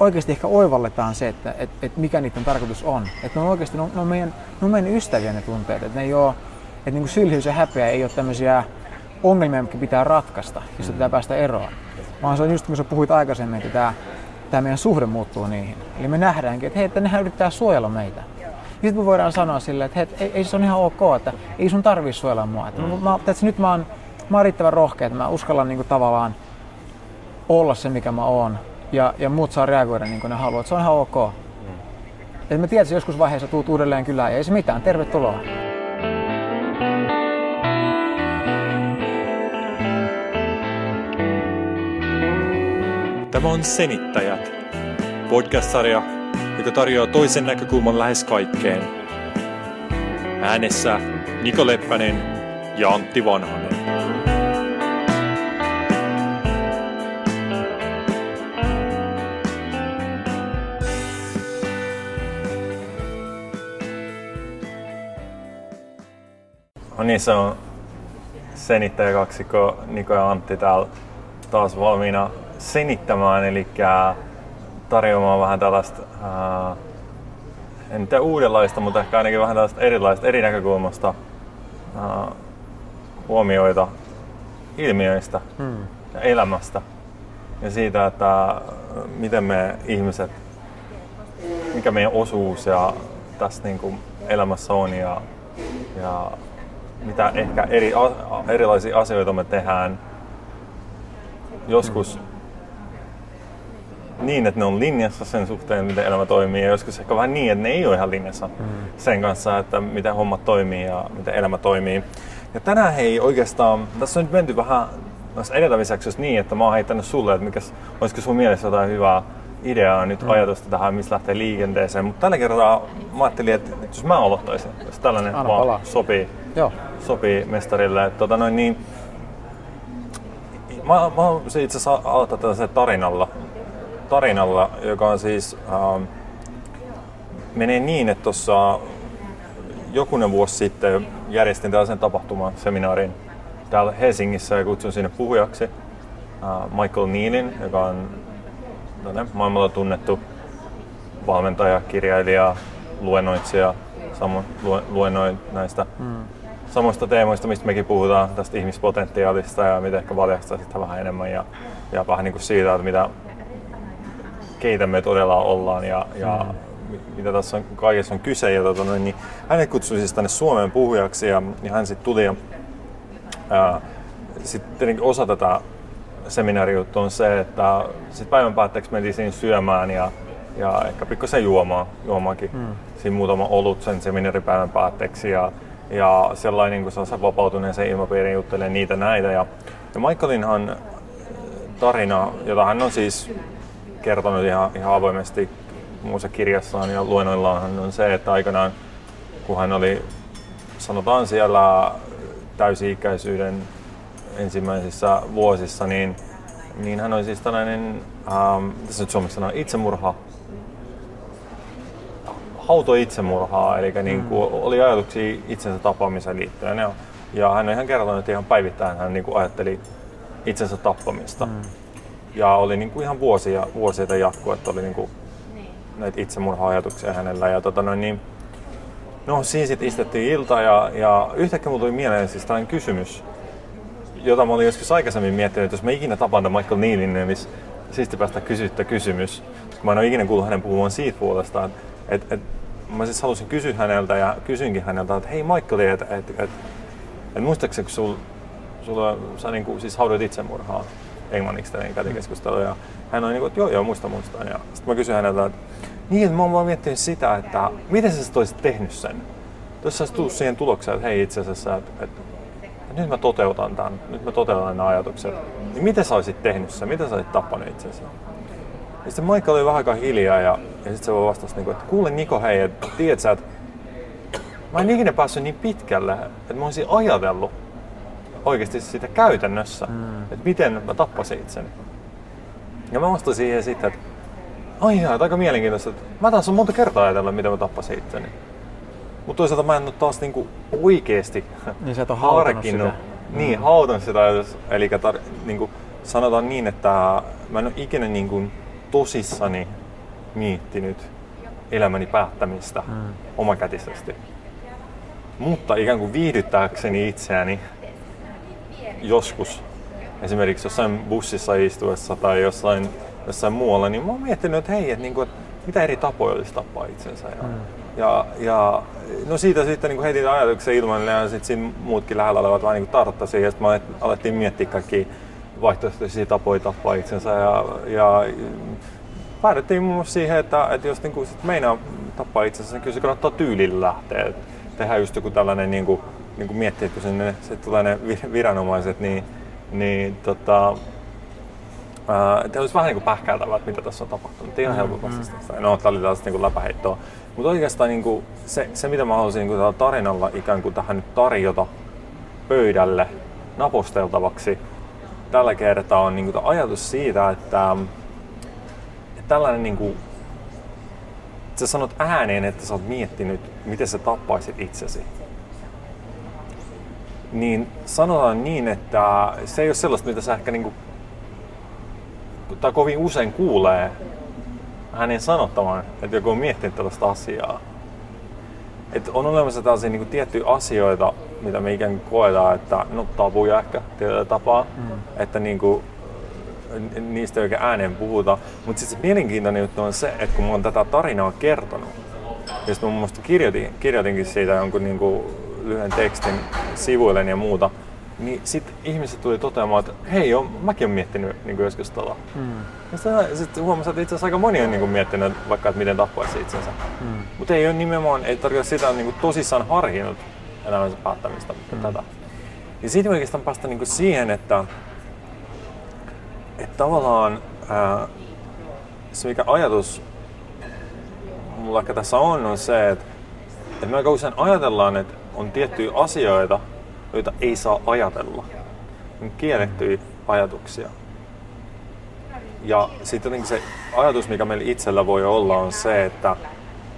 oikeasti ehkä oivalletaan se, että et, et mikä niiden tarkoitus on. Että ne on oikeasti, ne on, ne on, meidän, ne on meidän ystäviä ne tunteet. Että ne ei ole, että niin sylhyys ja häpeä ei ole tämmöisiä ongelmia, mitkä pitää ratkaista, jos pitää päästä eroon. Vaan se on just kun sä puhuit aikaisemmin, että tämä, tämä meidän suhde muuttuu niihin. Eli me nähdäänkin, että hei, että nehän yrittää suojella meitä. Ja sitten me voidaan sanoa silleen, että hei, ei, ei, se on ihan ok, että ei sun tarvii suojella mua. Että mm. mä, että nyt mä oon, mä oon riittävän rohkea, että mä uskallan niin kuin, tavallaan olla se, mikä mä oon. Ja, ja muut saa reagoida niin kuin ne haluaa. Se on ihan ok. Mm. Että mä tiedän, että joskus vaiheessa tuut uudelleen kylään ja ei se mitään. Tervetuloa. Tämä on Senittäjät, podcast-sarja, joka tarjoaa toisen näkökulman lähes kaikkeen. Äänessä Niko Leppänen ja Antti Vanhanen. No niin, se on senittäjäkaksikko Niko ja Antti täällä taas valmiina senittämään, eli tarjoamaan vähän tällaista, ää, en tiedä uudenlaista, mutta ehkä ainakin vähän tällaista erilaista, eri näkökulmasta ää, huomioita ilmiöistä hmm. ja elämästä ja siitä, että miten me ihmiset, mikä meidän osuus ja tässä niin kuin elämässä on ja, ja mitä ehkä eri, erilaisia asioita me tehdään joskus niin, että ne on linjassa sen suhteen, miten elämä toimii, ja joskus ehkä vähän niin, että ne ei ole ihan linjassa mm. sen kanssa, että miten hommat toimii ja miten elämä toimii. Ja tänään hei oikeastaan, tässä on nyt menty vähän noissa edeltävissä niin, että mä oon heittänyt sulle, että mikäs, olisiko sun mielessä jotain hyvää ideaa nyt mm. ajatusta tähän, missä lähtee liikenteeseen. Mutta tällä kertaa mä ajattelin, että jos mä aloittaisin, jos tällainen Anna vaan sopii, Joo. sopii mestarille. Että, tota noin, niin, mä, mä itse asiassa aloittaa tällaisella tarinalla, tarinalla, joka on siis, äh, menee niin, että tuossa jokunen vuosi sitten järjestin tällaisen tapahtuman, seminaarin täällä Helsingissä ja kutsun sinne puhujaksi äh, Michael Nealin, joka on maailmalla tunnettu valmentaja, kirjailija, luennoitsija, samoin luennoi näistä mm. samoista teemoista, mistä mekin puhutaan, tästä ihmispotentiaalista ja miten ehkä valjastaa sitä vähän enemmän ja, ja vähän niin kuin siitä, että mitä keitä me todella ollaan ja, ja mm. mitä tässä on, kaikessa on kyse. Ja tota, niin hänet kutsui siis tänne Suomeen puhujaksi ja, ja hän sitten tuli ja sitten osa tätä seminaariutta on se, että sitten päivän päätteeksi mentiin siinä syömään ja, ja ehkä pikkusen juomaan, juomaakin. Mm. Siinä muutama olut sen seminaaripäivän päätteeksi ja, ja sellainen niin kuin vapautuneen sen ilmapiirin juttelee niitä näitä. Ja, ja Michaelinhan tarina, jota hän on siis kertonut ihan, ihan avoimesti muussa kirjassaan ja luennoillaan on se, että aikanaan kun hän oli sanotaan siellä täysi-ikäisyyden ensimmäisissä vuosissa, niin, niin hän oli siis tällainen, ähm, tässä nyt suomeksi sanoo, itsemurha, hauto itsemurhaa, eli niin kuin mm. oli ajatuksia itsensä tapaamiseen liittyen. Ja, ja hän on ihan kertonut, että ihan päivittäin hän niin kuin ajatteli itsensä tappamista. Mm ja oli niin kuin ihan vuosia, vuosia jatkuu, että oli niin kuin näitä itsemurha-ajatuksia hänellä. Ja tota noin, niin, no siinä sitten istettiin ilta ja, ja yhtäkkiä mulla tuli mieleen siis tällainen kysymys, jota mä olin joskus aikaisemmin miettinyt, että jos mä ikinä tapaan Michael Neilin, niin missä siisti päästä kysyttä kysymys. Mä en ole ikinä kuullut hänen puhumaan siitä puolestaan, että et, mä siis halusin kysyä häneltä ja kysyinkin häneltä, että hei Michael, että et, et, et, muistaakseni kun sul, sulla, sä niin kuin, siis haudoit itsemurhaa, englanniksi tällainen kätikeskustelu. Ja hän on niin kuin, että joo, joo, muista, muista. Ja sitten mä kysyin häneltä, että niin, mä oon vaan miettinyt sitä, että miten sä olisit tehnyt sen? Jos sä tullut siihen tulokseen, että hei itse asiassa, että, että nyt mä toteutan tämän, nyt mä toteutan nämä ajatukset. Niin miten sä olisit tehnyt sen? Miten sä olisit tappanut itsesi? Ja sitten Michael oli vähän aikaa hiljaa ja, ja sitten se voi vastasi, niin kuin, että kuule Niko, hei, että tiedät sä, että mä en ikinä päässyt niin pitkälle, että mä olisin ajatellut, oikeasti sitä käytännössä, mm. että miten mä tappasin itseni. Ja mä vastasin siihen sitten, että ai jaa, aika mielenkiintoista, että mä taas on monta kertaa ajatella, miten mä tappasin itseni. Mutta toisaalta mä en ole taas niinku oikeesti niin, sä et harkinnut. Niin, mm. hautanut sitä ajatus. Eli tar- niinku, sanotaan niin, että mä en ole ikinä niinku tosissani miettinyt elämäni päättämistä mm. omakätisesti. Mutta ikään kuin viihdyttääkseni itseäni joskus, esimerkiksi jossain bussissa istuessa tai jossain, jossain muualla, niin mä oon miettinyt, että hei, että, niin kuin, että mitä eri tapoja olisi tappaa itsensä. Ja, mm. ja, ja no siitä sitten niin heitin ajatuksen ilman ja sitten siinä muutkin lähellä olevat vaan niin tarttasi ja sitten alettiin miettiä kaikki vaihtoehtoisia tapoja tappaa itsensä ja, ja päädyttiin muun muassa siihen, että, että jos niin kuin sit meinaa tappaa itsensä, niin kyllä se kannattaa tyylillä lähteä. Et tehdään just joku tällainen, niin kuin, niin kuin miettiä, että kun sinne sit tulee ne viranomaiset, niin, niin tota, Tämä olisi vähän niin kuin pähkäiltävää, että mitä tässä on tapahtunut. Ihan mm, helposti. Mm. No, tämä oli tällaista niin läpäheittoa. Mutta oikeastaan niin kuin se, se, mitä mä haluaisin niin kuin tarinalla ikään kuin tähän nyt tarjota pöydälle naposteltavaksi tällä kertaa on niin kuin ajatus siitä, että, että tällainen niin kuin, sä sanot ääneen, että sä oot miettinyt, miten sä tappaisit itsesi. Niin sanotaan niin, että se ei ole sellaista, mitä sä ehkä niin kuin tai kovin usein kuulee hänen sanottavan, että joku on miettinyt tällaista asiaa. Että on olemassa tällaisia niin kuin, tiettyjä asioita, mitä me ikään kuin koetaan, että no tabuja ehkä tietyllä tapaa, mm. että niin kuin, niistä ei oikein ääneen puhuta. Mutta sitten se mielenkiintoinen juttu on se, että kun mä oon tätä tarinaa kertonut, ja sitten mä muun kirjoitin, kirjoitinkin siitä jonkun niin kuin, lyhyen tekstin sivuille ja muuta, niin sitten ihmiset tuli toteamaan, että hei, jo, mäkin olen miettinyt niin kuin joskus tuolla. Mm. Ja sitten huomasin, että itse asiassa aika moni on niin kuin miettinyt vaikka, että miten tappaisi itsensä. Mm. Mutta ei ole nimenomaan, ei tarkoita sitä niin kuin tosissaan harhinnut elämänsä päättämistä mm. tätä. Ja siitä oikeastaan päästä niin kuin siihen, että, että tavallaan ää, se mikä ajatus mulla ehkä tässä on, on se, että, että me aika usein ajatellaan, että on tiettyjä asioita, joita ei saa ajatella. On kiellettyjä ajatuksia. Ja sitten jotenkin se ajatus, mikä meillä itsellä voi olla, on se, että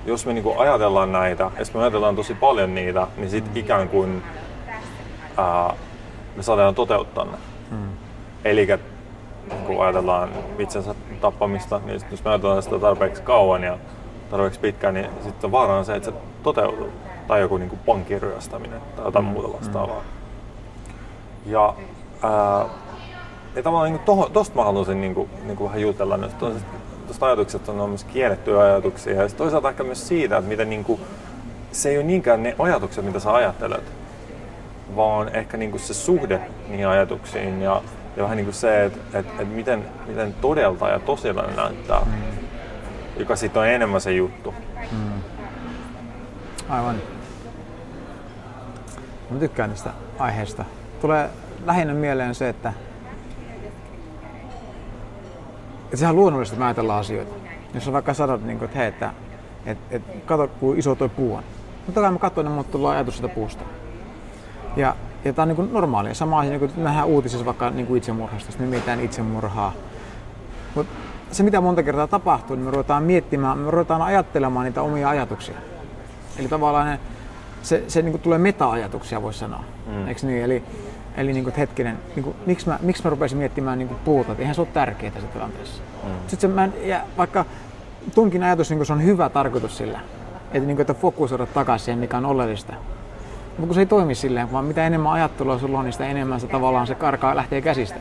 jos me niinku ajatellaan näitä, jos me ajatellaan tosi paljon niitä, niin sitten ikään kuin ää, me saadaan toteuttaa ne. Hmm. Eli kun ajatellaan itsensä tappamista, niin jos me ajatellaan sitä tarpeeksi kauan ja tarpeeksi pitkään, niin sitten vaara on se, että se toteutuu tai joku niin pankin ryöstäminen tai jotain mm. muuta vastaavaa. Mm. Ja, ää, ja tavallaan niin toho, tosta mä haluaisin niin kuin, niin kuin vähän jutella nyt. Tuosta ajatuksesta on myös kiellettyjä ajatuksia ja toisaalta ehkä myös siitä, että miten niin kuin, se ei ole niinkään ne ajatukset, mitä sä ajattelet, vaan ehkä niin kuin se suhde niihin ajatuksiin ja, ja vähän niin kuin se, että, että, että miten, miten todelta ja tosiaan näyttää, mm. joka sitten on enemmän se juttu. Mm. Aivan. Mä tykkään tästä aiheesta. Tulee lähinnä mieleen se, että, että sehän on luonnollista, että me asioita. Jos on vaikka sanot, niin että hei, että, että, että kato, kuin iso tuo puu on. Mutta kai mä katsoin, että tulee ajatus sitä puusta. Ja, ja tämä on niin normaalia. Sama asia, niin nähdään uutisissa vaikka niin itsemurhasta, me mietitään itsemurhaa. Mutta se, mitä monta kertaa tapahtuu, niin me ruvetaan miettimään, me ruvetaan ajattelemaan niitä omia ajatuksia. Eli tavallaan ne, se, se niin kuin tulee meta-ajatuksia, voisi sanoa. Mm. Eikö niin? Eli, eli niin kuin, että hetkinen, niin kuin, miksi, mä, miksi mä rupesin miettimään niin kuin puuta, että eihän se ole tärkeää tässä tilanteessa. Mm. Sitten se, mä, ja vaikka tunkin ajatus, niin kuin se on hyvä tarkoitus sillä, että, niin kuin, että fokusoida takaisin siihen, mikä on oleellista. Mutta kun se ei toimi silleen, vaan mitä enemmän ajattelua sulla on, niin sitä enemmän se tavallaan se karkaa lähtee käsistä.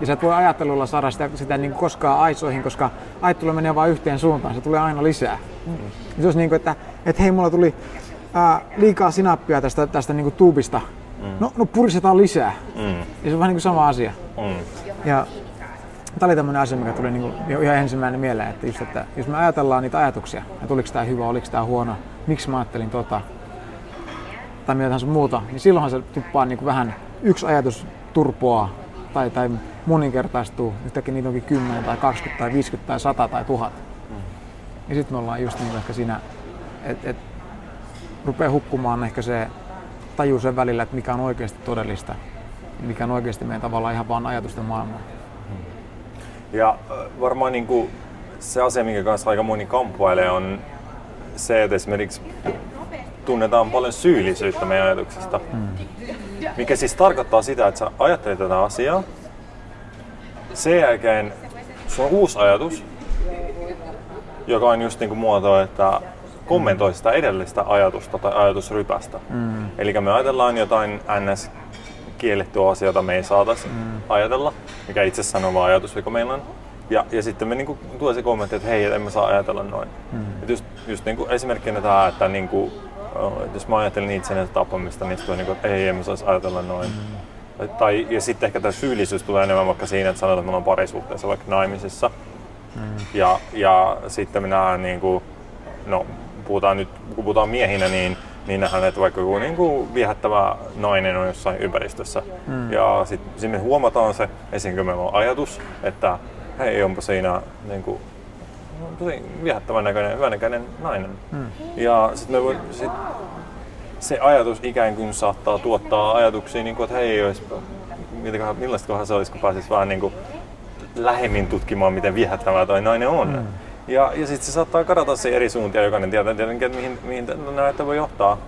Ja sä et voi ajattelulla saada sitä, sitä niin koskaan aisoihin, koska ajattelu menee vain yhteen suuntaan, se tulee aina lisää. Mm. Se olisi niin kuin, että, että hei, mulla tuli ää, liikaa sinappia tästä, tästä niin kuin tuubista. Mm. No, no puristetaan lisää. Mm. Ja se on vähän niin kuin sama asia. Mm. Ja tämä oli tämmöinen asia, mikä tuli niin kuin ihan ensimmäinen mieleen, että, just, että jos me ajatellaan niitä ajatuksia, että oliko tämä hyvä, oliko tämä huono, miksi mä ajattelin tota, tai mitä tahansa muuta, niin silloinhan se tuppaa niin kuin vähän yksi ajatus turpoa tai, tai moninkertaistuu. Yhtäkkiä niitä onkin 10 tai 20 tai 50 tai 100 tai 1000. Mm. Ja sitten me ollaan just niin ehkä siinä, että et, rupeaa hukkumaan ehkä se taju sen välillä, että mikä on oikeasti todellista mikä on oikeasti meidän tavallaan ihan vaan ajatusten maailmaa. Mm. Ja varmaan niin kuin se asia, minkä kanssa aika moni kamppailee, on se, että esimerkiksi tunnetaan paljon syyllisyyttä meidän ajatuksista. Mm. Mikä siis tarkoittaa sitä, että sä ajattelet tätä asiaa, sen jälkeen sulla on uusi ajatus, joka on just niin kuin muoto, että kommentoi sitä edellistä ajatusta tai ajatusrypästä. Mm. Eli me ajatellaan jotain ns kiellettyä asiaa, jota me ei saataisi mm. ajatella, mikä itse sanova ajatus, joka meillä on. Ja, ja sitten me niinku tulee se kommentti, että hei, emme saa ajatella noin. Mm. Et just, just niinku esimerkkinä tämä, että niinku, jos mä ajattelin itseni tappamista, niin sitten niinku, että ei, emme saisi ajatella noin. Mm. Tai, ja sitten ehkä tämä syyllisyys tulee enemmän vaikka siinä, että sanotaan, että me ollaan parisuhteessa vaikka naimisissa. Mm. Ja, ja sitten nähdään, niin kuin, no puhutaan nyt, kun puhutaan miehinä, niin niin nähdään, että vaikka joku niin kuin viehättävä nainen on jossain ympäristössä. Mm. Ja sitten me huomataan se, esimerkiksi meillä on ajatus, että hei, onpa siinä niin kuin, tosi viehättävän näköinen, hyvän näköinen nainen. Mm. Ja sitten me voi, sit, se ajatus ikään kuin saattaa tuottaa ajatuksia, niin kuin, että hei, olisi, millaista kohdassa se olisi, kun pääsisi vähän niin kuin lähemmin tutkimaan, miten viehättävää toi nainen on. Mm. Ja, ja sitten se saattaa kadata se eri suuntia, jokainen tietää tietenkin, että mihin, mihin näitä voi johtaa.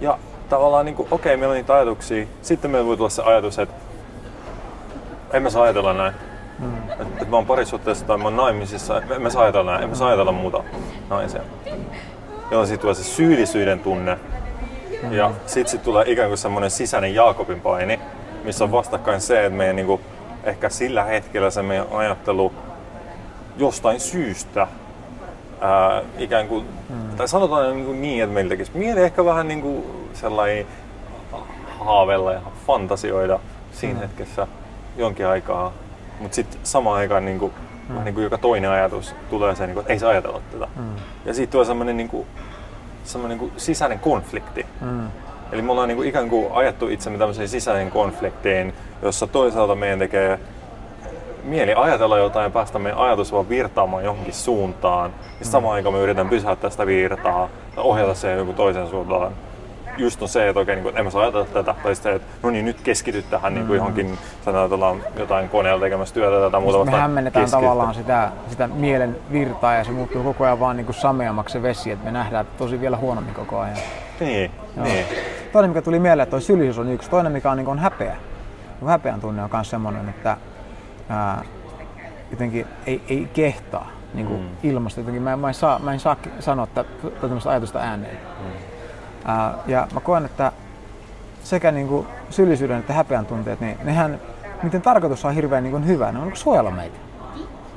Ja tavallaan niin kuin, okei, okay, meillä on niitä ajatuksia, sitten meillä voi tulla se ajatus, että en mä saa ajatella näin. Mm. Että et mä oon parisuhteessa tai mä oon naimisissa, en mä saa ajatella näin, en mä saa ajatella muuta naisia. Jolloin sitten tulee se syyllisyyden tunne. Mm. Ja sitten sit tulee ikään kuin semmoinen sisäinen Jaakobin paini, missä on vastakkain se, että meidän niinku, ehkä sillä hetkellä se meidän ajattelu jostain syystä ää, ikään kuin, mm. tai sanotaan niin, kuin niin että meillä tekisi mieli ehkä vähän niin kuin sellainen haaveilla ja fantasioida siinä mm. hetkessä jonkin aikaa, mutta sitten samaan aikaan niin kuin, mm. niin kuin joka toinen ajatus tulee se, niin kuin, että ei saa ajatella tätä. Mm. Ja siitä tulee semmoinen niin kuin, semmoinen niin kuin sisäinen konflikti. Mm. Eli me ollaan niin kuin ikään kuin ajettu itsemme tämmöiseen sisäiseen konfliktiin, jossa toisaalta meidän tekee mieli ajatella jotain ja päästä meidän ajatus vaan virtaamaan johonkin suuntaan. Ja mm. samaan aikaan me yritän pysäyttää sitä virtaa ja ohjata se joku toisen suuntaan. Just on se, että okei, niin kuin, en mä saa ajatella tätä, tai sitten, että no niin, nyt keskity tähän niin kuin mm. johonkin, sanotaan jotain koneella tekemässä työtä tai muuta Me hämmennetään tavallaan sitä, sitä mielen virtaa ja se muuttuu koko ajan vaan niin kuin sameammaksi se vesi, että me nähdään tosi vielä huonommin koko ajan. Niin, Joo. niin. Toinen, mikä tuli mieleen, että toi on yksi. Toinen, mikä on, niin kuin on häpeä. Häpeän tunne on myös semmoinen, että ää, jotenkin ei, ei kehtaa niin kuin mm. ilmasta. Jotenkin mä, mä, en saa, mä en saa sanoa tämmöistä ajatusta ääneen. Mm. Ää, ja mä koen, että sekä niin kuin syyllisyyden että häpeän tunteet, niin nehän, niiden tarkoitus on hirveän niin kuin hyvä. Ne on suojella meitä.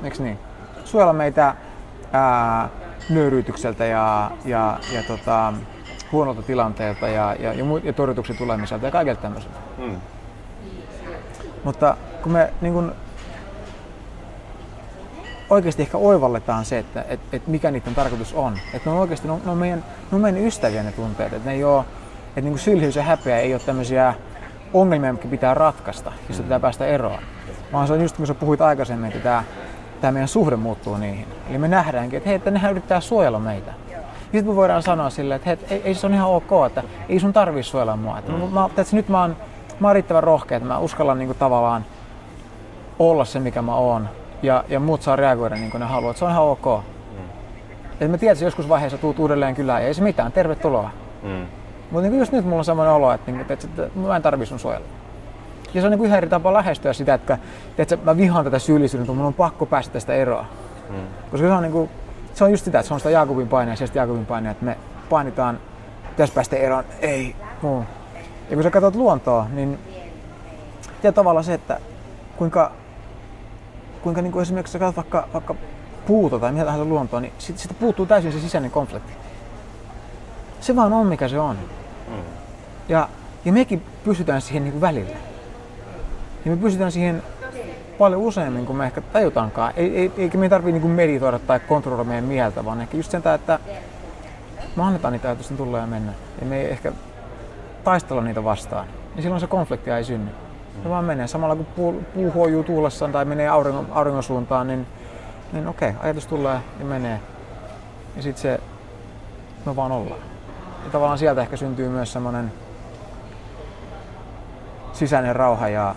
Eikö niin? Suojella meitä ää, nöyryytykseltä ja, ja, ja tota, huonolta tilanteelta ja, ja, ja, ja torjutuksen tulemiselta ja kaikilta tämmöiseltä. Mm. Mutta kun me niin kun oikeasti ehkä oivalletaan se, että et, et mikä niiden tarkoitus on. Että ne on oikeasti ne on, ne on, meidän, ne on meidän ystäviä ne tunteet. Että ne ei ole, että niin syyllisyys ja häpeä ei ole tämmöisiä ongelmia, mitkä pitää ratkaista, josta pitää päästä eroon. Vaan se on just kun sä puhuit aikaisemmin, että tämä, tämä meidän suhde muuttuu niihin. Eli me nähdäänkin, että hei, että nehän yrittää suojella meitä. Ja sitten me voidaan sanoa silleen, että hei, ei, ei se on ihan ok, että ei sun tarvii suojella mua. Että mm. mä, että nyt mä oon, mä oon riittävän rohkea, että mä uskallan niin kuin tavallaan olla se, mikä mä oon ja, ja muut saa reagoida niin kuin ne haluavat. Se on ihan ok. Mm. Et mä tiedän, että joskus vaiheessa tuut uudelleen kylään ja ei se mitään, tervetuloa. Mm. Mutta niin just nyt mulla on sellainen olo, että, että, että, että mä en tarvi sun suojella. Ja se on niin ihan eri tapa lähestyä sitä, että, että mä vihaan tätä syyllisyyden, mutta mun on pakko päästä tästä eroa. Mm. Koska se on, niin kuin, se on just sitä, että se on sitä Jaakobin painia ja Jaakobin painia, että me painitaan, pitäisi päästä eroon, ei, muu. Ja kun sä katsot luontoa, niin ja tavallaan se, että kuinka kuinka niin kuin esimerkiksi sä katsot vaikka, vaikka puuta tai mitä tahansa luontoa, niin siitä, siitä puuttuu täysin se sisäinen konflikti. Se vaan on mikä se on. Mm. Ja, ja mekin pystytään siihen niin kuin välillä. Ja me pystytään siihen paljon useammin kuin me ehkä tajutaankaan. Ei, ei, eikä me tarvitse niin meditoida tai kontrolloida meidän mieltä, vaan ehkä just sen, että me annetaan niitä ajatusten tulla ja mennä. Ja me ei ehkä taistella niitä vastaan. Ja silloin se konflikti ei synny. Se vaan menee. Samalla kun puu, puu huojuu tuulessaan tai menee auringon, auringon suuntaan, niin, niin okei, ajatus tulee ja menee. Ja sitten se, me vaan ollaan. Ja tavallaan sieltä ehkä syntyy myös semmoinen sisäinen rauha, ja,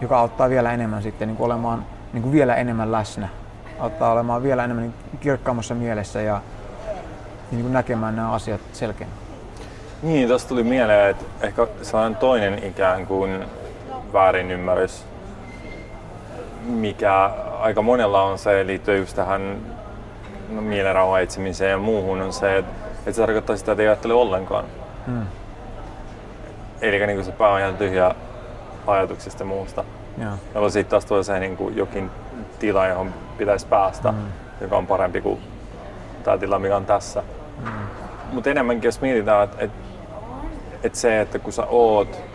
joka auttaa vielä enemmän sitten niin kuin olemaan niin kuin vielä enemmän läsnä. Auttaa olemaan vielä enemmän niin kirkkaammassa mielessä ja, niin kuin näkemään nämä asiat selkeämmin. Niin, tuosta tuli mieleen, että ehkä sellainen toinen ikään kuin väärinymmärrys, mikä aika monella on se liittyy just tähän no, mielenrauhan etsimiseen ja muuhun on se, että, että se tarkoittaa sitä, että ei ajattele ollenkaan. Mm. Eli niin se pää on ihan tyhjä ajatuksista ja muusta. Joo. Jolloin sitten taas tulee se niin kuin jokin tila, johon pitäisi päästä, mm. joka on parempi kuin tämä tila, mikä on tässä. Mm. Mutta enemmänkin jos mietitään, että et, et se, että kun sä oot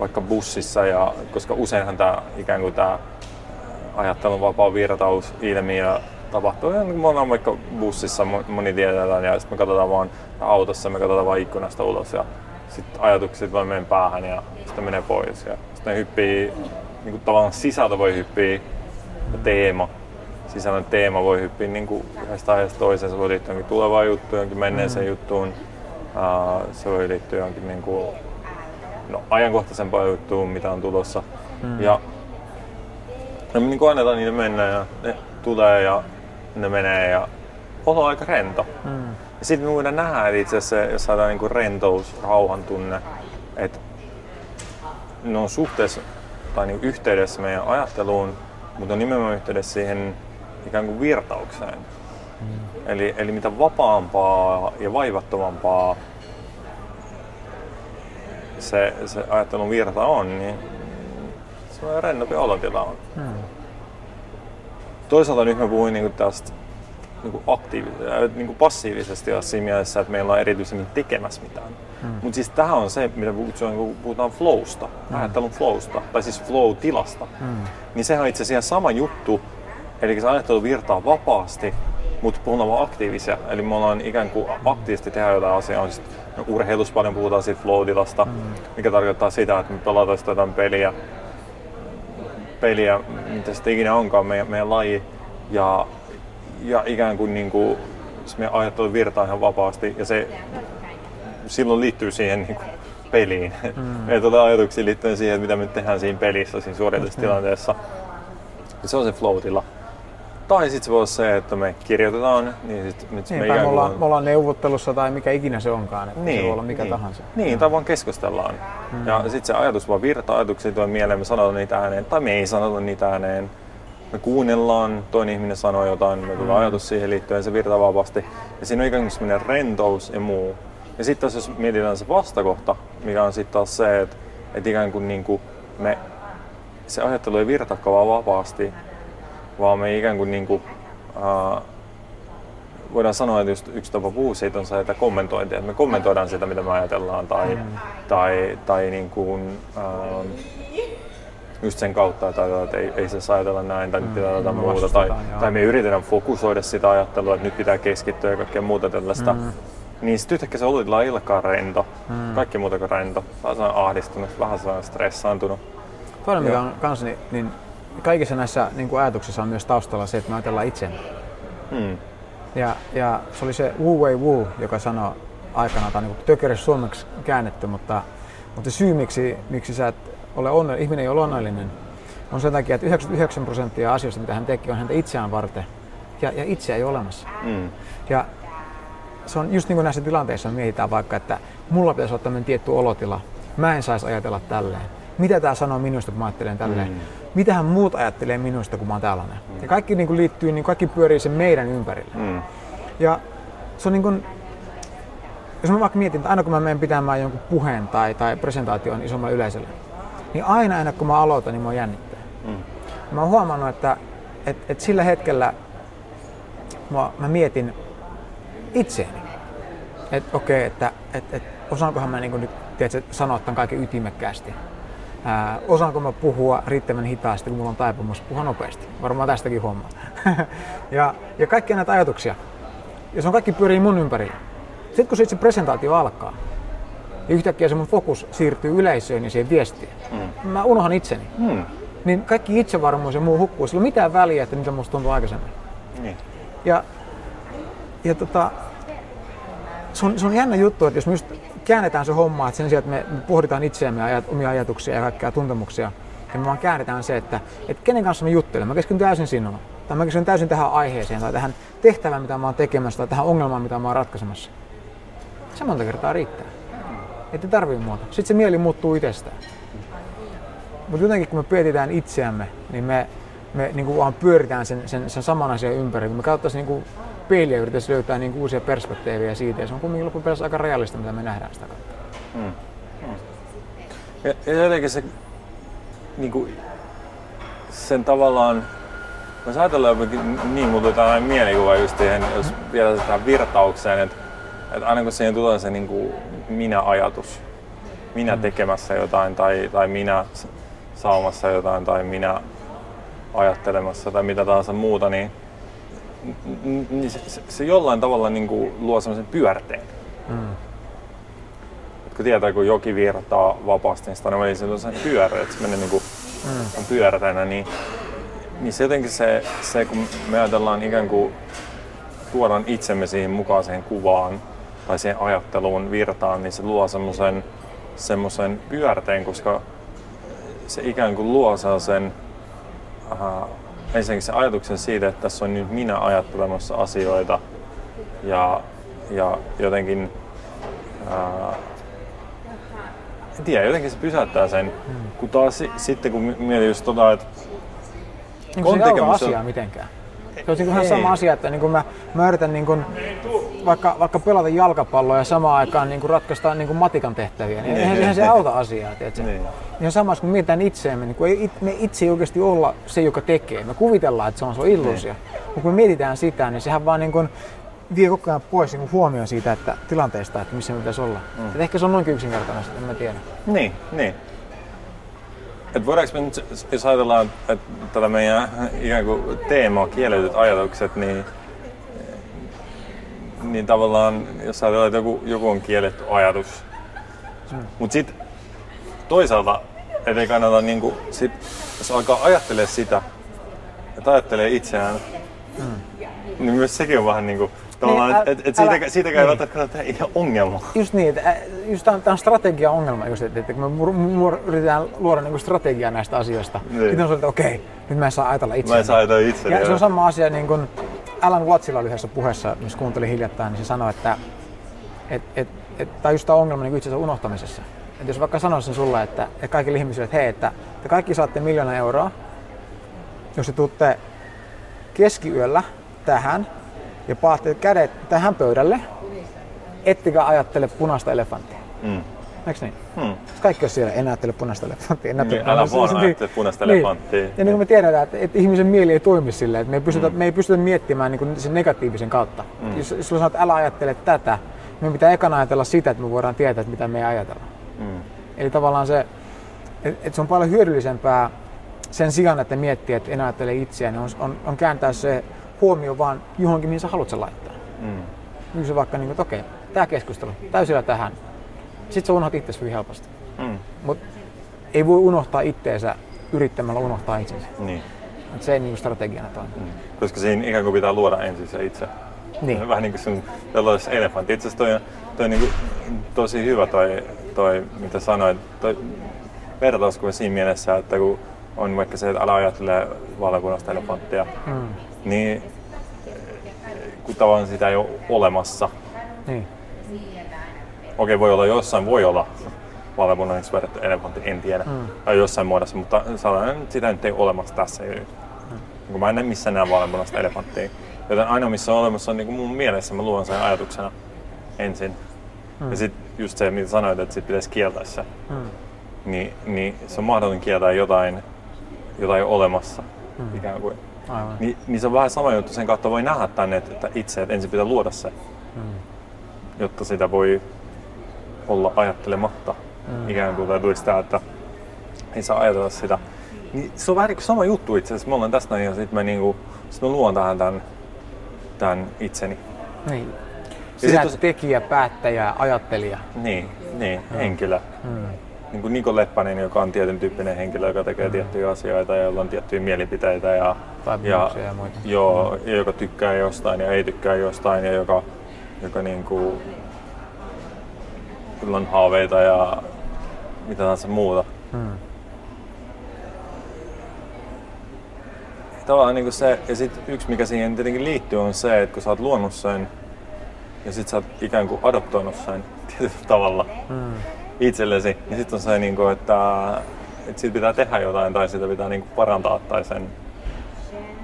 vaikka bussissa, ja, koska useinhan tämä ikään kuin tämä ajattelun vapaa virtaus ilmiö tapahtuu. Ja kun me ollaan vaikka bussissa, moni tietää ja sitten me katsotaan vaan autossa, me katsotaan vaan ikkunasta ulos ja sitten ajatukset voi mennä päähän ja sitten menee pois. Ja sitten ne hyppii, niin kuin tavallaan sisältö voi hyppiä ja teema, sisällön teema voi hyppiä niin kuin yhdestä aiheesta toiseen. Se voi liittyä johonkin tulevaan juttuun, johonkin menneeseen mm. juttuun. Uh, se voi liittyä johonkin niin kuin, no, ajankohtaisempaan juttuun, mitä on tulossa. Mm. Ja No niin kuin annetaan niitä mennä ja ne tulee ja ne menee ja olo on aika rento. Mm. Ja sitten me voidaan nähdä, että itse asiassa jos saadaan niin kuin rentous, rauhan tunne, että ne on suhteessa tai niin yhteydessä meidän ajatteluun, mutta on nimenomaan yhteydessä siihen ikään kuin virtaukseen. Mm. Eli, eli mitä vapaampaa ja vaivattomampaa se, se ajattelun virta on, niin semmoinen rennompi olotila on. Hmm. Toisaalta nyt mä puhuin niinku tästä niinku aktiiv- äh, niinku passiivisesti siinä mielessä, että meillä on erityisemmin tekemässä mitään. Hmm. Mutta siis tähän on se, mitä puhutaan, kun puhutaan flowsta, hmm. ajattelun flowsta, tai siis flow-tilasta. Hmm. Niin sehän on itse asiassa sama juttu, eli se ajattelu virtaa vapaasti, mutta puhutaan vaan aktiivisia. Eli me ollaan ikään kuin aktiivisesti tehdä jotain asiaa. Siis, no, urheilussa paljon puhutaan siitä flow-tilasta, hmm. mikä tarkoittaa sitä, että me pelataan jotain peliä, peliä, mitä sitten ikinä onkaan meidän, meidän laji. Ja, ja ikään kuin, niin kuin se meidän ajattelu virtaa ihan vapaasti ja se silloin liittyy siihen niin kuin peliin. Mm. Meillä tulee ajatuksia liittyen siihen, että mitä me tehdään siinä pelissä, siinä suoritustilanteessa. Mm. Se on se flow-tila. Tai sitten se voi olla se, että me kirjoitetaan, niin sit, nyt niin, me, me, ollaan, me ollaan neuvottelussa tai mikä ikinä se onkaan, että niin, se voi olla mikä niin. tahansa. Niin, tai vaan keskustellaan. Mm. Ja sitten se ajatus vaan virtaa, ajatuksia tulee mieleen, me sanotaan niitä ääneen, tai me ei sanota niitä ääneen. Me kuunnellaan, toinen ihminen sanoo jotain, me tulee mm. ajatus siihen liittyen, se virtaa vapaasti. Ja siinä on ikään kuin semmoinen rentous ja muu. Ja sitten jos mietitään se vastakohta, mikä on sitten taas se, että, että ikään kuin, niin kuin me, se ajattelu ei virtaakaan vaan vapaasti, vaan me ikään kuin, niin kuin uh, voidaan sanoa, että just yksi tapa puhua siitä on se, että kommentointi, että me kommentoidaan sitä, mitä me ajatellaan, tai, mm. tai, tai niin kuin, uh, just sen kautta, että, että ei, ei se ajatella näin tai mm. nyt pitää jotain muuta. Tai, tai me yritetään fokusoida sitä ajattelua, että nyt pitää keskittyä ja kaikkea muuta tällaista. Mm. Niin sitten yhtäkkiä se olotila ei olekaan rento. Mm. Kaikki muuta kuin rento. Vähän ahdistunut, vähän stressaantunut. Toinen mikä on kans, niin, niin kaikissa näissä niin kuin ajatuksissa on myös taustalla se, että me ajatellaan itseämme. Hmm. Ja, ja se oli se Wu Wei Wu, joka sanoi aikanaan, tai niin tökerys suomeksi käännetty, mutta, mutta syy miksi, miksi sä et ole onnellinen, ihminen ei ole onnellinen, on sen takia, että 99 prosenttia asioista, mitä hän teki, on häntä itseään varten. Ja, ja itseä ei ole olemassa. Mm. Ja se on just niin kuin näissä tilanteissa mietitään vaikka, että mulla pitäisi olla tämmöinen tietty olotila. Mä en saisi ajatella tälleen. Mitä tämä sanoo minusta, kun mä ajattelen tälleen? Mm mitähän muut ajattelee minusta, kun mä oon tällainen. Mm. Ja kaikki niin kuin liittyy, niin kaikki pyörii sen meidän ympärillä. Mm. Ja se on niin kuin, jos mä vaikka mietin, että aina kun mä menen pitämään jonkun puheen tai, tai presentaation isommalle yleisölle, niin aina aina kun mä aloitan, niin mä jännittää. Mm. Mä oon huomannut, että et, et sillä hetkellä mä, mä mietin itseäni. Että okei, okay, että et, et, osaankohan mä niin nyt tiedätkö, sanoa tämän kaiken ytimekkäästi Ää, osaanko mä puhua riittävän hitaasti, kun mulla on taipumus puhua nopeasti. Varmaan tästäkin homma. ja, ja kaikkia näitä ajatuksia. Ja se on kaikki pyörii mun ympärillä. Sitten kun se itse presentaatio alkaa, ja yhtäkkiä se mun fokus siirtyy yleisöön ja siihen viestiin. Mm. Mä unohan itseni. Mm. Niin kaikki itsevarmuus ja muu hukkuu. Sillä ei ole mitään väliä, että mitä musta tuntuu aikaisemmin. Mm. Ja, ja tota, se on, se on jännä juttu, että jos just käännetään se homma, että sen sijaan, että me pohditaan itseämme ja omia ajatuksia ja kaikkia tuntemuksia, ja me vaan käännetään se, että, että kenen kanssa me juttelen. Mä keskityn täysin sinuun. Tai mä keskityn täysin tähän aiheeseen tai tähän tehtävään, mitä mä oon tekemässä tai tähän ongelmaan, mitä mä oon ratkaisemassa. Se monta kertaa riittää. Että tarvii muuta. Sitten se mieli muuttuu itsestään. Mutta jotenkin kun me pyöritään itseämme, niin me, me niin kuin vaan pyöritään sen, sen, sen saman asian ympäri. Me katsottaisiin niin peiliä ja yrittäisi löytää niin uusia perspektiivejä siitä. Ja se on kuitenkin loppupeleissä aika realista, mitä me nähdään sitä kautta. Mm. Mm. Ja, ja jotenkin se, niin kuin, sen tavallaan, jos ajatellaan jotenkin, niin mulla tuli mielikuva just siihen, jos vielä tähän virtaukseen, että, että aina kun siihen tulee se niin kuin minä-ajatus, minä mm. tekemässä jotain tai, tai minä saamassa jotain tai minä ajattelemassa tai mitä tahansa muuta, niin, niin se, se, se jollain tavalla niin kuin luo sellaisen pyörteen. Mm. Et kun tietää, kun joki virtaa vapaasti, niin sitä on väliin sellaisen pyörä, että se menee niin kuin, mm. on pyörätänä, niin, niin se jotenkin se, se, kun me ajatellaan ikään kuin tuodaan itsemme siihen mukaiseen kuvaan tai siihen ajatteluun virtaan, niin se luo semmoisen semmoisen pyörteen, koska se ikään kuin luo sellaisen ensinnäkin se ajatuksen siitä, että tässä on nyt minä ajattelemassa asioita ja, ja jotenkin uh, en tiedä, jotenkin se pysäyttää sen, hmm. kun taas sitten kun mietin just tota, että niin se ei asiaa mitenkään. Se on niin ihan sama asia, että niin kuin mä, mä yritän niin kuin, vaikka, vaikka pelata jalkapalloa ja samaan aikaan niin kuin ratkaista niin kuin matikan tehtäviä, niin eihän, eihän se auta asiaa. Niin. Ihan samassa kun mietitään itseämme, niin kun me itse ei oikeasti olla se, joka tekee. Me kuvitellaan, että se on se illuusio. Niin. Mutta kun me mietitään sitä, niin sehän vaan niin kuin, vie koko ajan pois niin huomioon siitä että tilanteesta, että missä me pitäisi olla. Mm. Et ehkä se on noinkin yksinkertainen, en mä tiedä. Niin, niin. Et voidaanko me nyt, jos ajatellaan että tätä meidän ikään kuin teemaa, kielletyt ajatukset, niin, niin tavallaan, jos ajatellaan, että joku, joku on kielletty ajatus, mm. mutta sitten toisaalta, ettei kannata, niin kuin, sit, jos alkaa ajattelemaan sitä, että ajattelee itseään, mm. niin myös sekin on vähän niin kuin, Tavallaan, niin, et, et siitä, siitäkään ei niin. välttämättä tehdä ihan ongelma. Just niin, että just tämä on strategia-ongelma, just, että, että kun me mur, yritetään luoda niin strategiaa näistä asioista, niin. sitten on se, että okei, nyt mä en saa ajatella itse. Mä en saa ajatella itse. Ja se on sama asia, niin kuin Alan Wattsilla yhdessä puheessa, missä kuuntelin hiljattain, niin se sanoi, että et, et, et, tämä on just tämä ongelma niin itse unohtamisessa. Että jos vaikka sanoisin sulle, että, että kaikille ihmisille, että hei, että te kaikki saatte miljoona euroa, jos te tuutte keskiyöllä tähän ja paatte kädet tähän pöydälle, ettekä ajattele punaista elefanttia. Mm. Eikö niin? Hmm. Kaikki on siellä, en ajattele punaista elefanttia. En ajattele niin, älä vaan ajattele punaista niin. elefanttia. Ja niin kuin me tiedetään, että, että ihmisen mieli ei toimi silleen, että me ei pystytä, mm. me ei pystytä miettimään niin kuin sen negatiivisen kautta. Mm. Jos, jos sanoo, että älä ajattele tätä, niin me pitää ekana ajatella sitä, että me voidaan tietää, että mitä me ei ajatella. Mm. Eli tavallaan se, että, että se on paljon hyödyllisempää sen sijaan, että miettii, että en ajattele itseään, niin on, on, on kääntää se huomio vaan johonkin, mihin sä haluat sen laittaa. Mm. Niin se vaikka, niin että okei, tämä keskustelu, täysillä tähän. Sitten sä unohdat itse hyvin helposti. Mm. Mutta ei voi unohtaa itteensä yrittämällä unohtaa itsensä. Niin. Et se ei niin strategiana toimi. Mm. Koska siinä ikään kuin pitää luoda ensin se itse. Niin. Vähän niin kuin sun tällaisessa elefantti. Itse asiassa toi toi niin kuin tosi hyvä toi, toi mitä sanoit, toi vertauskuva siinä mielessä, että kun on vaikka se, että älä ajattele valkopunaista elefanttia, mm. Niin kun tavallaan sitä ei ole olemassa. Niin. Okei, voi olla jossain, voi olla vaaleanpunainen verrattu elefantti, en tiedä. Mm. Tai jossain muodossa, mutta saadaan sitä nyt ei ole olemassa tässä. Mm. Mä en näe missään näe vaaleanpunaista elefanttia. Joten ainoa missä on olemassa on niin kuin mun mielessä, mä luon sen ajatuksena ensin. Mm. Ja sitten just se, mitä sanoit, että sit pitäisi kieltää se. Mm. Niin, niin se on mahdollinen kieltää jotain, jota ei ole olemassa mm. ikään kuin. Aivan. Ni, niin se on vähän sama juttu, sen kautta voi nähdä tänne, että itse, että ensin pitää luoda se, mm. jotta sitä voi olla ajattelematta. Mm. Ikään kuin tai sitä, että ei saa ajatella sitä. Niin se on vähän niin kuin sama juttu itse asiassa. Me ollaan tästä ja sitten mä, niinku, sit mä luon tähän tämän, tämän itseni. Niin. Sinä tos... tekijä, päättäjä, ajattelija. Niin, niin mm. henkilö. Mm niin kuin Niko Leppänen, joka on tietyn tyyppinen henkilö, joka tekee mm. tiettyjä asioita ja jolla on tiettyjä mielipiteitä ja, ja, ja muita. Joo, ja joka tykkää jostain ja ei tykkää jostain ja joka, joka niin kuin, on haaveita ja mitä tahansa muuta. Hmm. Tavallaan niin kuin se, ja sit yksi mikä siihen tietenkin liittyy on se, että kun sä oot luonut sen ja sit sä oot ikään kuin adoptoinut sen tietyllä tavalla, hmm itsellesi, niin sitten on se, niin kuin, että, että siitä pitää tehdä jotain tai sitä pitää niin kuin parantaa tai sen,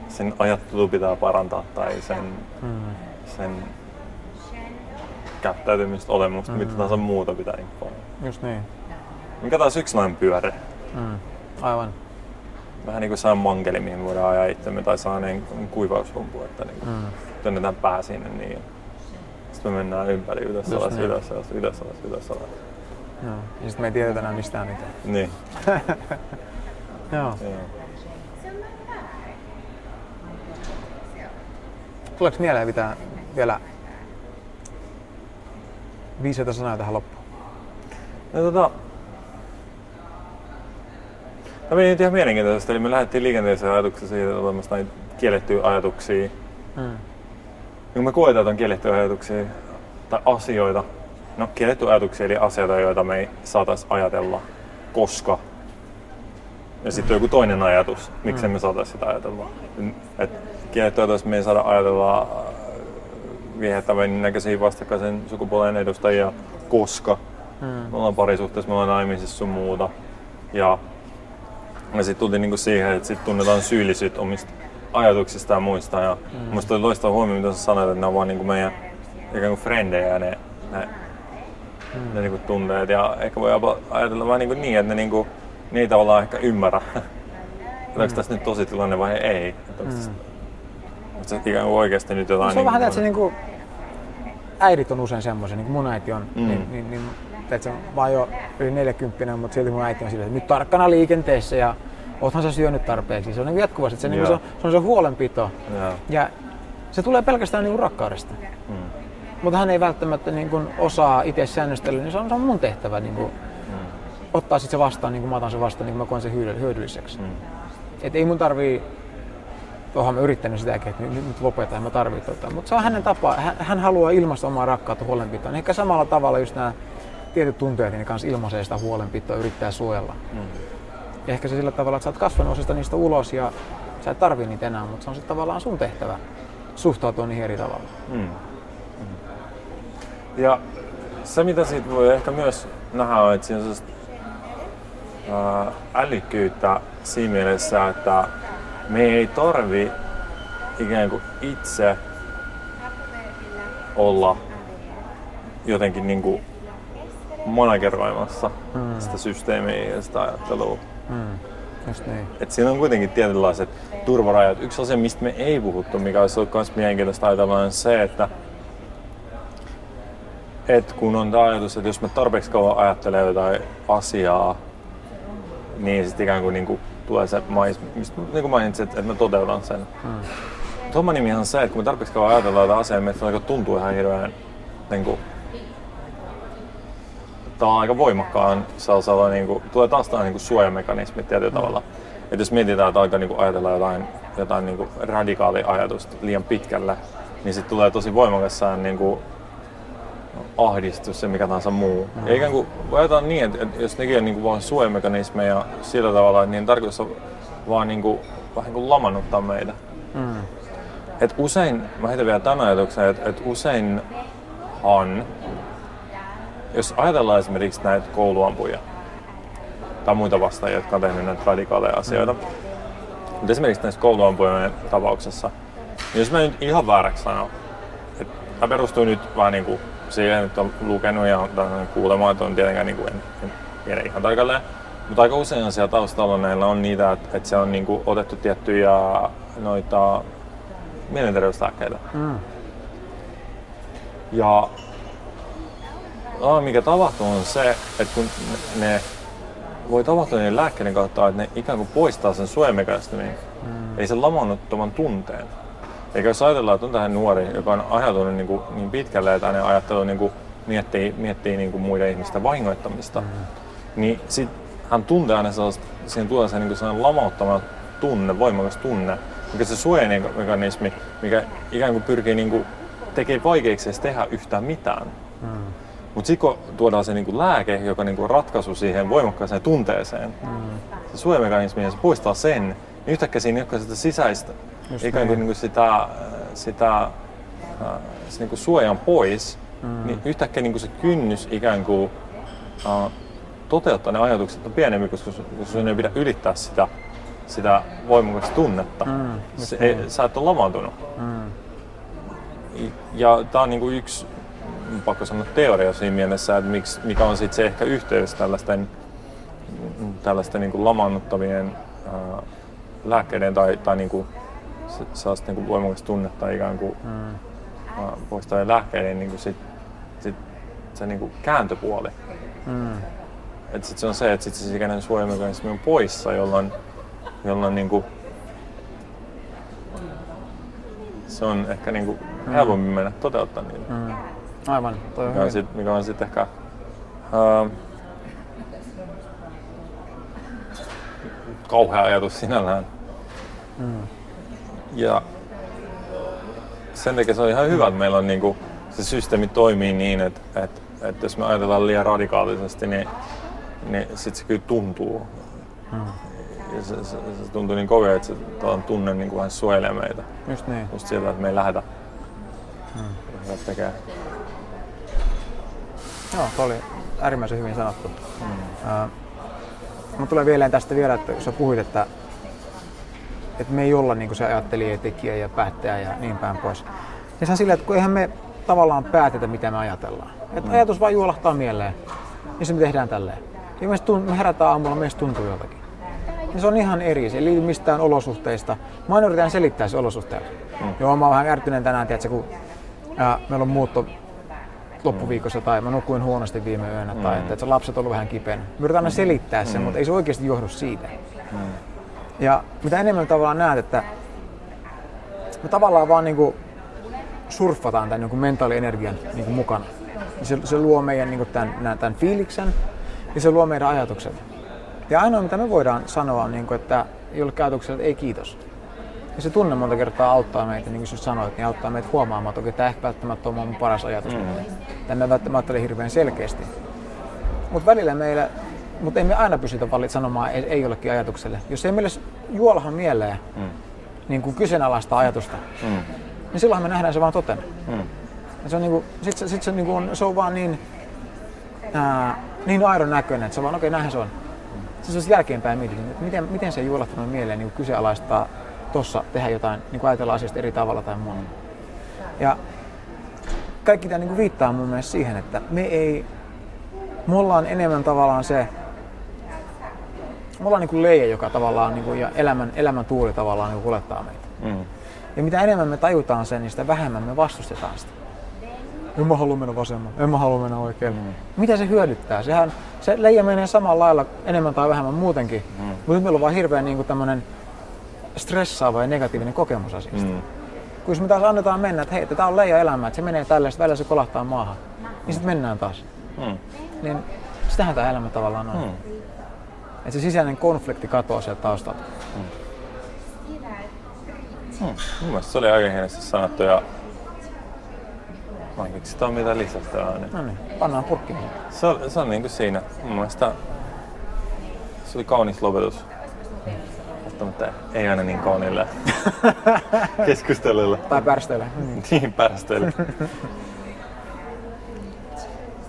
sen ajattelu pitää parantaa tai sen, mm. sen käyttäytymistä, olemusta, mm. mitä tahansa muuta pitää informoida. Just niin. Mikä taas yksi noin pyöre? Mm. Aivan. Vähän niin kuin saa mankeli, mihin voidaan ajaa itsemme, tai saa niin kuivaushumpu, että niin mm. työnnetään pää sinne niin. Sitten me mennään ympäri ylös, alas, niin. ylös, alas, ylös, alas, ylös, alas. Joo. Ja sitten me ei tiedetä enää mistään mitään. Niin. Joo. Joo. Tuleeko mieleen mitään vielä viisaita sanoja tähän loppuun? No tota, Tämä meni nyt ihan mielenkiintoisesti, eli me lähdettiin liikenteeseen ajatuksia siitä, että olemassa näitä kiellettyjä ajatuksia. Mm. Kun me koetaan, että on kiellettyjä ajatuksia tai asioita, no kiellettyjä ajatuksia eli asioita, joita me ei saataisi ajatella, koska. Ja sitten joku toinen ajatus, miksi mm. me saataisiin sitä ajatella. Et kiellettyä ajatus me ei saada ajatella äh, viehättävän näköisiä vastakkaisen sukupuolen edustajia, koska mm. me ollaan parisuhteessa, me ollaan naimisissa sun muuta. Ja ja sitten tultiin niinku siihen, että sit tunnetaan syyllisyyttä omista ajatuksista ja muista. Ja mm. Musta oli loistava huomio, mitä sä sanoit, että ne on vaan niinku meidän ikään kuin frendejä ne, ne, mm. ne niinku tunteet. Ja ehkä voi ajatella vähän niinku niin, että ne, niinku, ne ei tavallaan ehkä ymmärrä. mm. onko tässä nyt tosi tilanne vai ei. Että onko mm. tässä ikään kuin oikeasti nyt jotain... No, se on niin vähän, että se niinku, äidit on usein semmoisia, niin kuin mun äiti on, mm. niin, niin, niin että se vaan jo yli 40, mutta silti mun äiti on silleen, että nyt tarkkana liikenteessä ja oothan sä syönyt tarpeeksi. Se on niin jatkuvasti, että se, niin se, on, se on se huolenpito. Ja. ja se tulee pelkästään niin rakkaudesta. Mm. Mutta hän ei välttämättä niin kuin osaa itse säännöstellä, niin se on, se on mun tehtävä niin kuin, mm. ottaa sit se vastaan, niin kuin mä otan se vastaan, niin kuin mä koen sen hyödylliseksi. Mm. Et ei mun tarvii onhan mä yrittänyt sitäkin, että nyt, nyt lopetan, mä tarvitsen tota. Mutta se on hänen tapa. Hän, hän haluaa ilmaista omaa rakkautta huolenpitoa. Ehkä samalla tavalla just nämä tietyt tunteet, niin kanssa ilmaisee sitä huolenpitoa, yrittää suojella. Mm. Ja ehkä se sillä tavalla, että sä oot kasvanut osasta niistä ulos ja sä et tarvii niitä enää, mutta se on sitten tavallaan sun tehtävä suhtautua niihin eri tavalla. Mm. Ja se, mitä siitä voi ehkä myös nähdä, on, että siinä on älykkyyttä siinä mielessä, että me ei tarvi ikään kuin itse olla jotenkin niin kuin manageroimassa mm. sitä systeemiä ja sitä ajattelua. Mm. Just niin. Et siinä on kuitenkin tietynlaiset turvarajat. Yksi asia, mistä me ei puhuttu, mikä olisi ollut myös mielenkiintoista ajatella, on se, että et kun on tämä ajatus, että jos me tarpeeksi kauan ajattelee jotain asiaa, niin sitten ikään kuin, niin kuin tulee se mais, mistä niin kuin mainitsit, että mä toteutan sen. Mm. Homma nimi on se, että kun me tarpeeksi kauan ajatellaan jotain asiaa, niin meistä tuntuu ihan hirveän niin kuin, tämä on aika voimakkaan sellaisella, niin kuin, tulee taas tämä niin suojamekanismi tietyllä mm. tavalla. Että jos mietitään, että aika niin ajatella jotain, jotain niin radikaalia ajatusta liian pitkälle, niin sitten tulee tosi voimakas niin kuin, ahdistus ja mikä tahansa muu. Ja ikään kuin ajatellaan niin, että, että jos nekin on niin kuin vain suojamekanismeja sillä tavalla, niin tarkoitus on vaan niin kuin, vähän niin kuin lamannuttaa meitä. Mm. Et usein, mä heitän vielä tämän ajatuksen, että, että useinhan jos ajatellaan esimerkiksi näitä kouluampuja tai muita vastaajia, jotka on tehnyt näitä radikaaleja asioita, mm. mutta esimerkiksi näissä kouluampujen tapauksessa, niin jos mä nyt ihan vääräksi sanon, että mä perustun nyt vaan niin kuin siihen, että on lukenut ja kuulemaan, että on tietenkään niin kuin, en, en tiedä ihan tarkalleen, mutta aika usein siellä taustalla näillä on niitä, että, että se on niin kuin otettu tiettyjä noita mielenterveyslääkkeitä. Mm. Ja no, mikä tapahtuu on se, että kun ne voi tapahtua niiden lääkkeiden kautta, että ne ikään kuin poistaa sen suojamekanismin, mm. ei sen lamannuttoman tunteen. Eikä jos ajatellaan, että on tähän nuori, joka on ajatellut niin, kuin, niin pitkälle, että hänen ajattelu niin kuin, miettii, miettii niin kuin muiden ihmisten vahingoittamista, mm. niin sit hän tuntee aina sellaista, siihen tulee se niin sellainen lamauttama tunne, voimakas tunne, mikä se suojamekanismi, mikä ikään kuin pyrkii niin kuin, tekee vaikeaksi tehdä yhtään mitään. Mm. Mutta sitten kun tuodaan se niinku lääke, joka niinku ratkaisu siihen voimakkaaseen tunteeseen, mm. se suojamekanismi ja se poistaa sen, niin yhtäkkiä siinä ei ole sitä sisäistä, Just ikään kuin, niin. niinku sitä, sitä se niinku suojan pois, mm. niin yhtäkkiä niinku se kynnys ikään kuin uh, toteuttaa ne ajatukset on pienempi, koska, sun ei pidä ylittää sitä, sitä voimakasta tunnetta. Mm, Se, ei, sä et ole lamaantunut. Mm. Ja tämä on niinku yksi, pakko sanoa teoria siinä mielessä, että miksi, mikä on sit se ehkä yhteys tällaisten, tällaisten niinku lamaannuttavien ää, lääkkeiden tai, tai niinku, se- sellaista niinku voimakasta tunnetta ikään kuin Mm. ää, poistavien lääkkeiden niinku sit, sit se niinku kääntöpuoli. Mm. Et sit se on se, että sit se sikäinen suojelmekanismi on poissa, jolloin, jolloin niinku, se on ehkä niinku helpommin mennä toteuttaa niitä. Mm. Aivan, toi on Mikä on hyvin. sit, mikä on sit ehkä ää, kauhea ajatus sinällään. Mm. Ja sen takia se on ihan hyvä, että meillä on niinku, se systeemi toimii niin, että, että, että jos me ajatellaan liian radikaalisesti, niin, niin sit se kyllä tuntuu. Mm. Ja se, se, se tuntuu niin kovin, että se tunne niin kuin vähän suojelee meitä. Just niin. Just sieltä, että me ei lähdetä Mm. lähdetä tekemään. Joo, tuo oli äärimmäisen hyvin sanottu. Mm. Mä tulee vielä tästä vielä, että kun sä puhuit, että, että me ei olla niin kuin se ajattelija ja tekijä ja päättäjä ja niin päin pois. Ja se on silleen, että kun eihän me tavallaan päätetä, mitä me ajatellaan. Että ajatus vaan juolahtaa mieleen, niin se me tehdään tälleen. Ja me, tunt- me herätään aamulla, meistä tuntuu jotakin. Ja se on ihan eri, se ei liity mistään olosuhteista. Mä aina yritän selittää se olosuhteella. Mm. Joo, mä oon vähän ärtyneen tänään, tiedätkö, kun ää, meillä on muutto loppuviikossa tai mä nukuin huonosti viime yönä tai että, että se lapset on ollut vähän kipeänä. Mä yritän aina selittää sen, mutta ei se oikeasti johdu siitä. Ja mitä enemmän tavallaan näet, että me tavallaan vaan niinku surffataan tämän niinku mentaalienergian niinku mukana. Niin se, se luo meidän niinku tämän, nää- tämän fiiliksen ja se luo meidän ajatukset. Ja ainoa mitä me voidaan sanoa on, niinku, että jollekin ajatukselle, että ei kiitos. Ja se tunne monta kertaa auttaa meitä, niin kuin sanoit, niin auttaa meitä huomaamaan, että okei, tämä ehkä välttämättä on mun paras ajatus. Mm. Tämä välttämättä ajattele hirveän selkeästi. Mutta välillä meillä, mutta ei me aina pystytä valit sanomaan ei, ei jollekin ajatukselle. Jos ei meille juolaha mieleen Mm. niin kuin kyseenalaista ajatusta, Mm. niin silloin me nähdään se vaan totena. Mm. Ja se on, niinku, sit, se, sit se, niinku on, se on vaan niin, ää, niin aidon näköinen, että se on vaan, okei, okay, näinhän se on. Se on jälkeenpäin mietin, että miten, miten se juolahtanut mieleen niin kyseenalaistaa tuossa, tehdä jotain, niin ajatella asiasta eri tavalla tai muuta. Ja kaikki tämä niin viittaa mun mielestä siihen, että me ei, me ollaan enemmän tavallaan se, me ollaan niin kuin leija, joka tavallaan niin kuin, ja elämän, elämän tuuli tavallaan niin kuin kuljettaa meitä. Mm. Ja mitä enemmän me tajutaan sen, niin sitä vähemmän me vastustetaan sitä. En mä halua mennä vasemmalle, en mä halua mennä oikealle. Mm. Mitä se hyödyttää? Sehän, se leija menee samalla lailla enemmän tai vähemmän muutenkin. Mm. Mutta nyt meillä on vaan hirveän niin tämmöinen stressaava ja negatiivinen kokemus asiasta. Mm. Kun jos me taas annetaan mennä, että hei, tämä on leija elämä, että se menee tällä, välillä se kolahtaa maahan, niin sitten mennään taas. Mm. Niin sitähän tämä elämä tavallaan on. Mm. Että se sisäinen konflikti katoaa sieltä taustalta. Mm. Mun mielestä se oli aika hienosti sanottu ja mä en keksi tuohon mitään lisättävää. Niin. No niin, pannaan purkkiin. Se on, se on niin kuin siinä. Mun mielestä se oli kaunis lopetus. Mutta ei aina niin kauniille keskustelulle. Tai pärsteillä. Mm. Niin päästellä.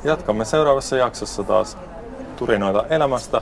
Jatkamme seuraavassa jaksossa taas turinoita elämästä,